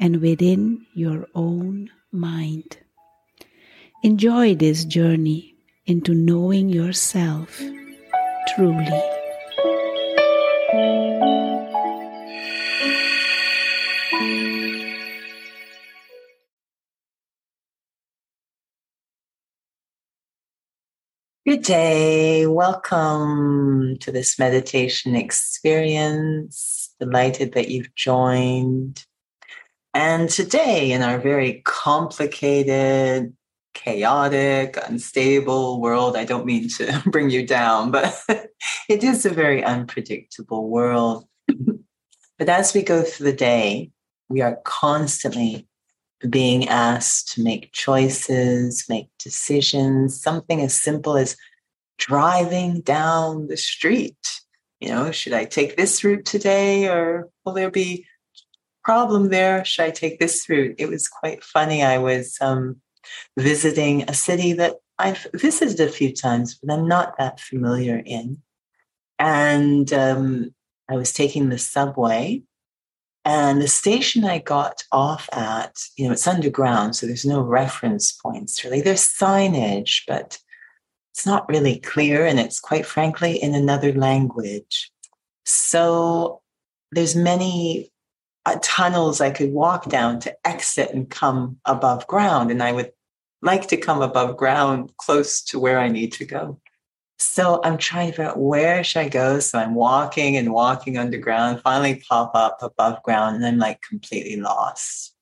and within your own mind. Enjoy this journey into knowing yourself truly. Good day. Welcome to this meditation experience. Delighted that you've joined. And today, in our very complicated, chaotic, unstable world, I don't mean to bring you down, but it is a very unpredictable world. but as we go through the day, we are constantly being asked to make choices, make decisions, something as simple as driving down the street. You know, should I take this route today or will there be problem there. Should I take this route? It was quite funny. I was um, visiting a city that I've visited a few times, but I'm not that familiar in. And um, I was taking the subway, and the station I got off at, you know, it's underground, so there's no reference points really. There's signage, but it's not really clear, and it's quite frankly in another language. So there's many uh, tunnels I could walk down to exit and come above ground. And I would like to come above ground close to where I need to go. So I'm trying to figure out where should I go. So I'm walking and walking underground, finally pop up above ground, and I'm like completely lost.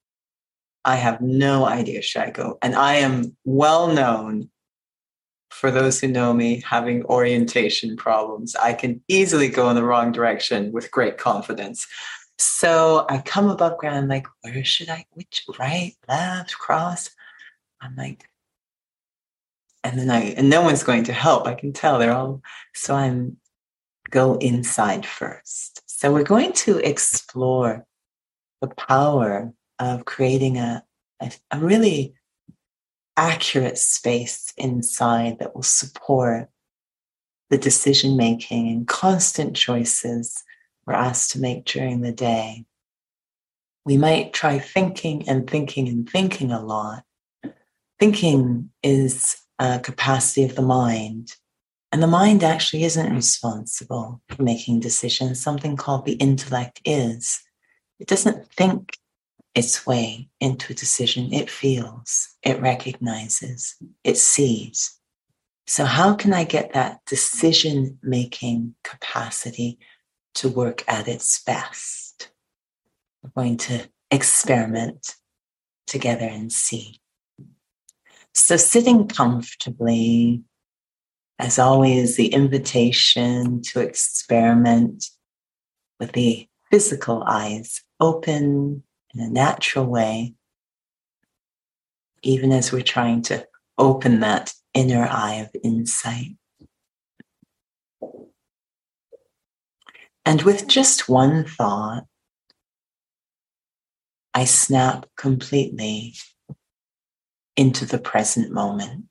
I have no idea should I go. And I am well known for those who know me having orientation problems. I can easily go in the wrong direction with great confidence. So I come above ground, I'm like, where should I, which right, left, cross? I'm like, and then I, and no one's going to help. I can tell they're all, so I'm go inside first. So we're going to explore the power of creating a, a, a really accurate space inside that will support the decision making and constant choices we're asked to make during the day. We might try thinking and thinking and thinking a lot. Thinking is a capacity of the mind. And the mind actually isn't responsible for making decisions. Something called the intellect is. It doesn't think its way into a decision. It feels, it recognizes, it sees. So, how can I get that decision making capacity to work at its best. We're going to experiment together and see. So, sitting comfortably, as always, the invitation to experiment with the physical eyes open in a natural way, even as we're trying to open that inner eye of insight. And with just one thought, I snap completely into the present moment.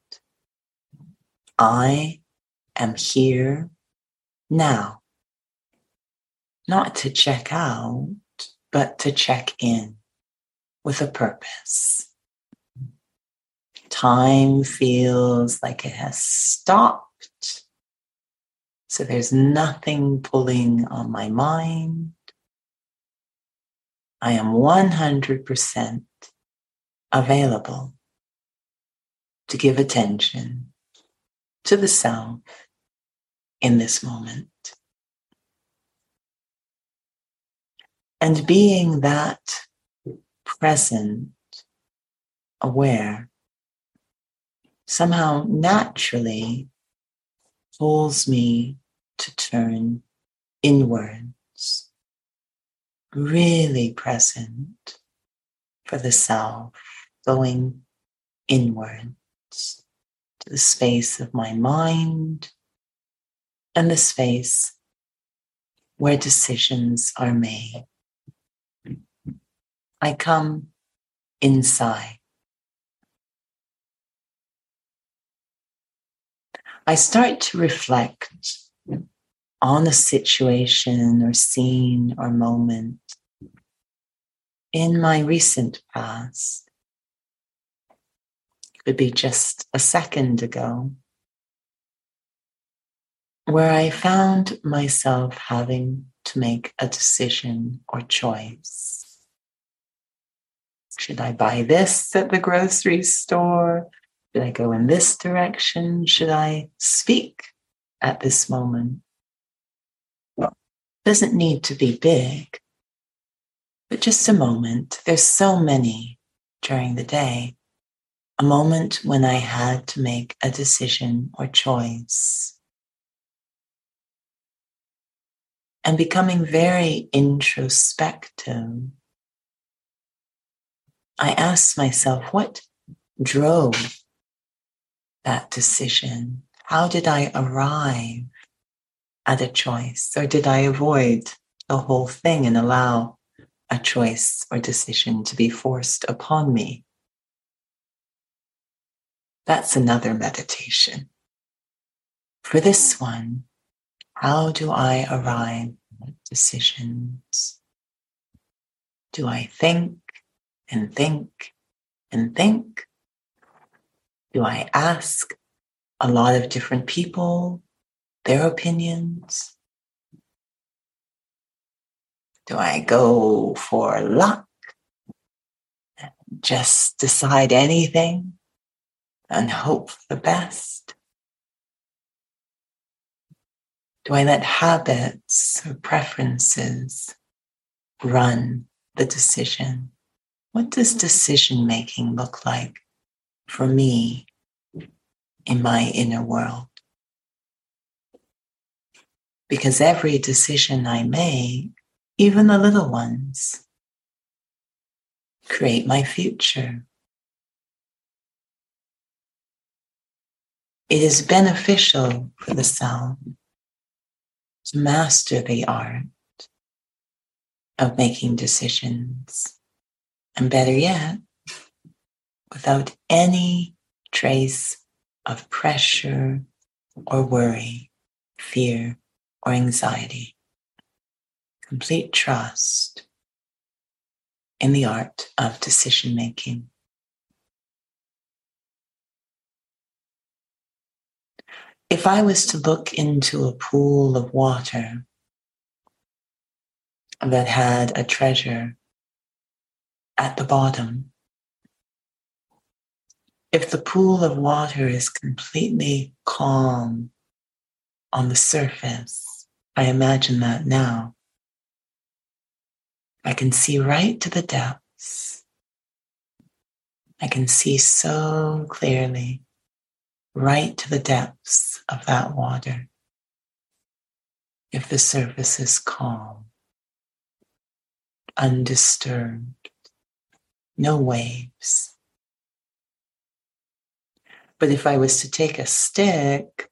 I am here now, not to check out, but to check in with a purpose. Time feels like it has stopped. So there's nothing pulling on my mind. I am 100% available to give attention to the self in this moment. And being that present, aware, somehow naturally pulls me to turn inwards, really present for the self, going inwards to the space of my mind and the space where decisions are made. I come inside. I start to reflect on a situation or scene or moment in my recent past. It could be just a second ago, where I found myself having to make a decision or choice. Should I buy this at the grocery store? Should I go in this direction? Should I speak at this moment? Doesn't need to be big, but just a moment. There's so many during the day. A moment when I had to make a decision or choice. And becoming very introspective I asked myself, what drove that decision? How did I arrive at a choice? Or did I avoid the whole thing and allow a choice or decision to be forced upon me? That's another meditation. For this one, how do I arrive at decisions? Do I think? and think and think? Do I ask a lot of different people their opinions? Do I go for luck? And just decide anything and hope for the best? Do I let habits or preferences run the decision? What does decision making look like for me in my inner world? Because every decision I make, even the little ones, create my future. It is beneficial for the self to master the art of making decisions and better yet, without any trace of pressure or worry, fear or anxiety. Complete trust in the art of decision making. If I was to look into a pool of water that had a treasure at the bottom. If the pool of water is completely calm on the surface, I imagine that now. I can see right to the depths. I can see so clearly right to the depths of that water if the surface is calm, undisturbed no waves. But if I was to take a stick,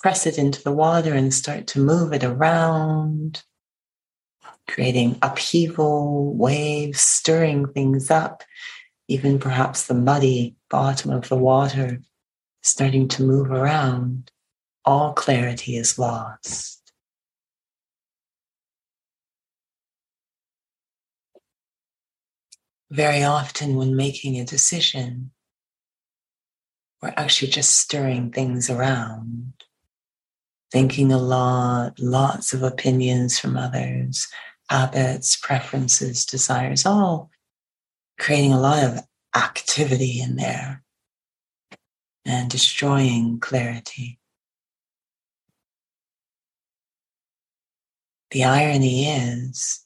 press it into the water and start to move it around, creating upheaval, waves, stirring things up, even perhaps the muddy bottom of the water starting to move around, all clarity is lost. Very often, when making a decision, we're actually just stirring things around, thinking a lot, lots of opinions from others, habits, preferences, desires, all creating a lot of activity in there and destroying clarity. The irony is,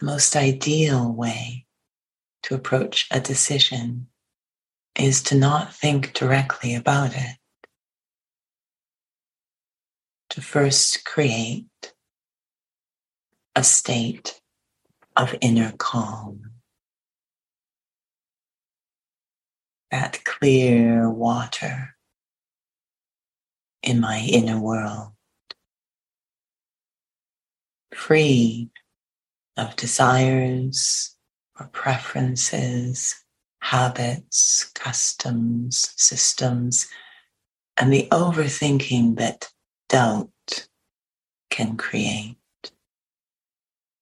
the most ideal way to approach a decision is to not think directly about it. To first create a state of inner calm. That clear water in my inner world, free of desires or preferences, habits, customs, systems, and the overthinking that doubt can create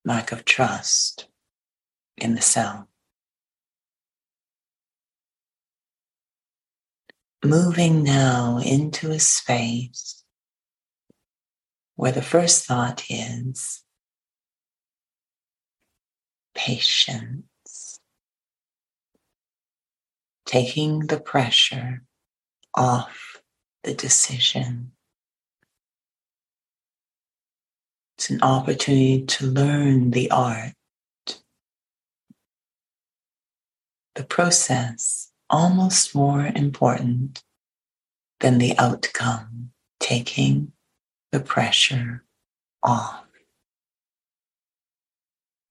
lack of trust in the self. Moving now into a space where the first thought is patience, taking the pressure off the decision It's an opportunity to learn the art. The process, almost more important than the outcome, taking the pressure off.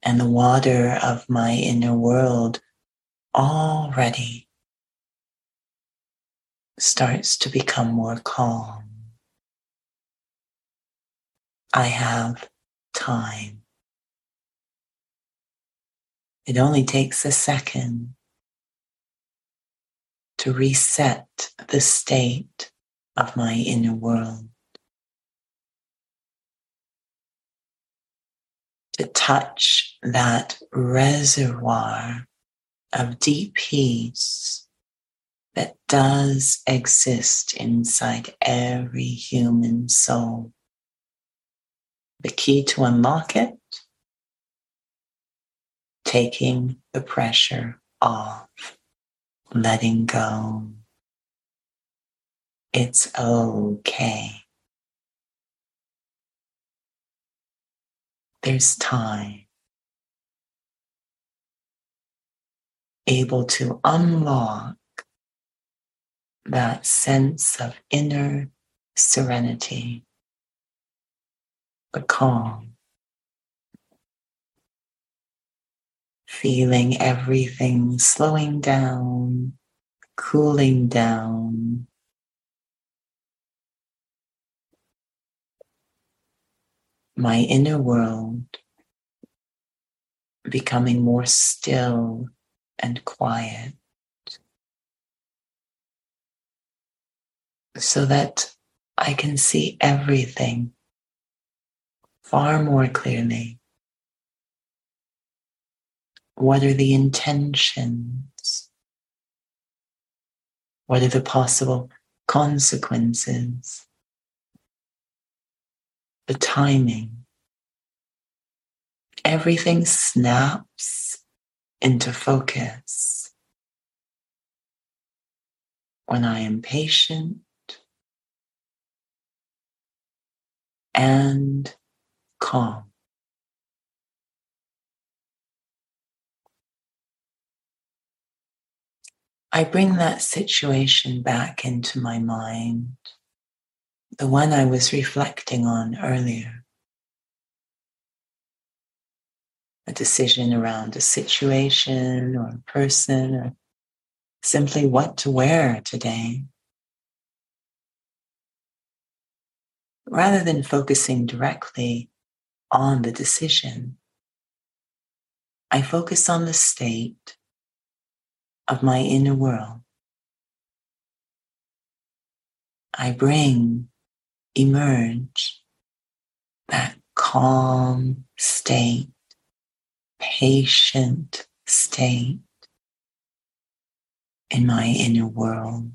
And the water of my inner world already starts to become more calm. I have time. It only takes a second to reset the state of my inner world. To touch that reservoir of deep peace that does exist inside every human soul the key to unlock it, taking the pressure off, letting go. It's okay. There's time. Able to unlock that sense of inner serenity the calm, feeling everything slowing down, cooling down. My inner world becoming more still and quiet so that I can see everything far more clearly. What are the intentions? What are the possible consequences? The timing. Everything snaps into focus when I am patient and calm. I bring that situation back into my mind, the one I was reflecting on earlier. A decision around a situation or a person or simply what to wear today. Rather than focusing directly on the decision. I focus on the state of my inner world. I bring, emerge that calm state, patient state in my inner world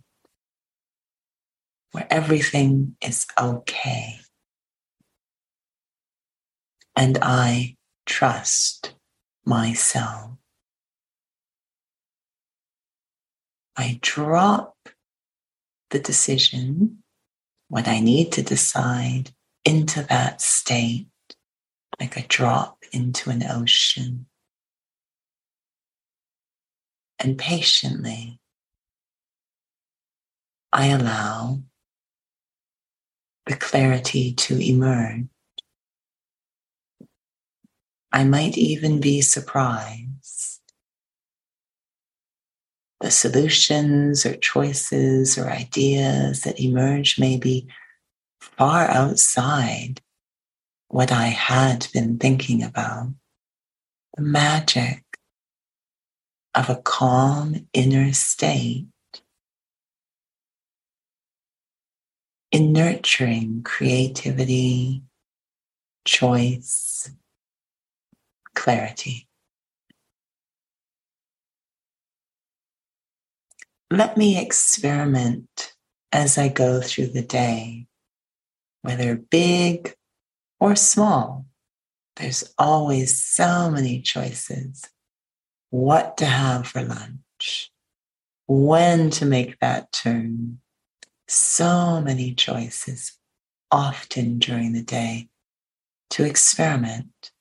where everything is okay. And I trust myself. I drop the decision, what I need to decide, into that state, like a drop into an ocean. And patiently, I allow the clarity to emerge. I might even be surprised. The solutions or choices or ideas that emerge may be far outside what I had been thinking about. The magic of a calm inner state in nurturing creativity, choice, clarity. Let me experiment as I go through the day, whether big or small. There's always so many choices. What to have for lunch, when to make that turn, so many choices often during the day to experiment.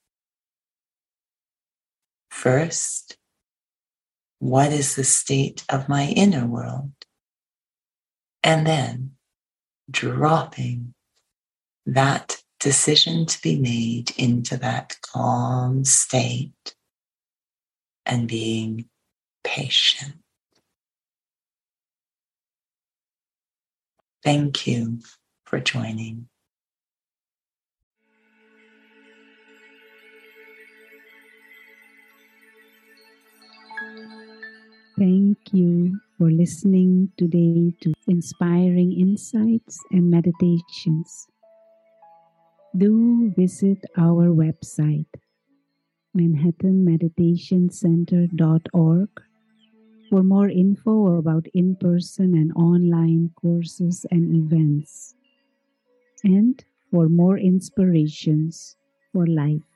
First, what is the state of my inner world? And then dropping that decision to be made into that calm state and being patient. Thank you for joining. Thank you for listening today to inspiring insights and meditations. Do visit our website, manhattanmeditationcenter.org for more info about in person and online courses and events, and for more inspirations for life.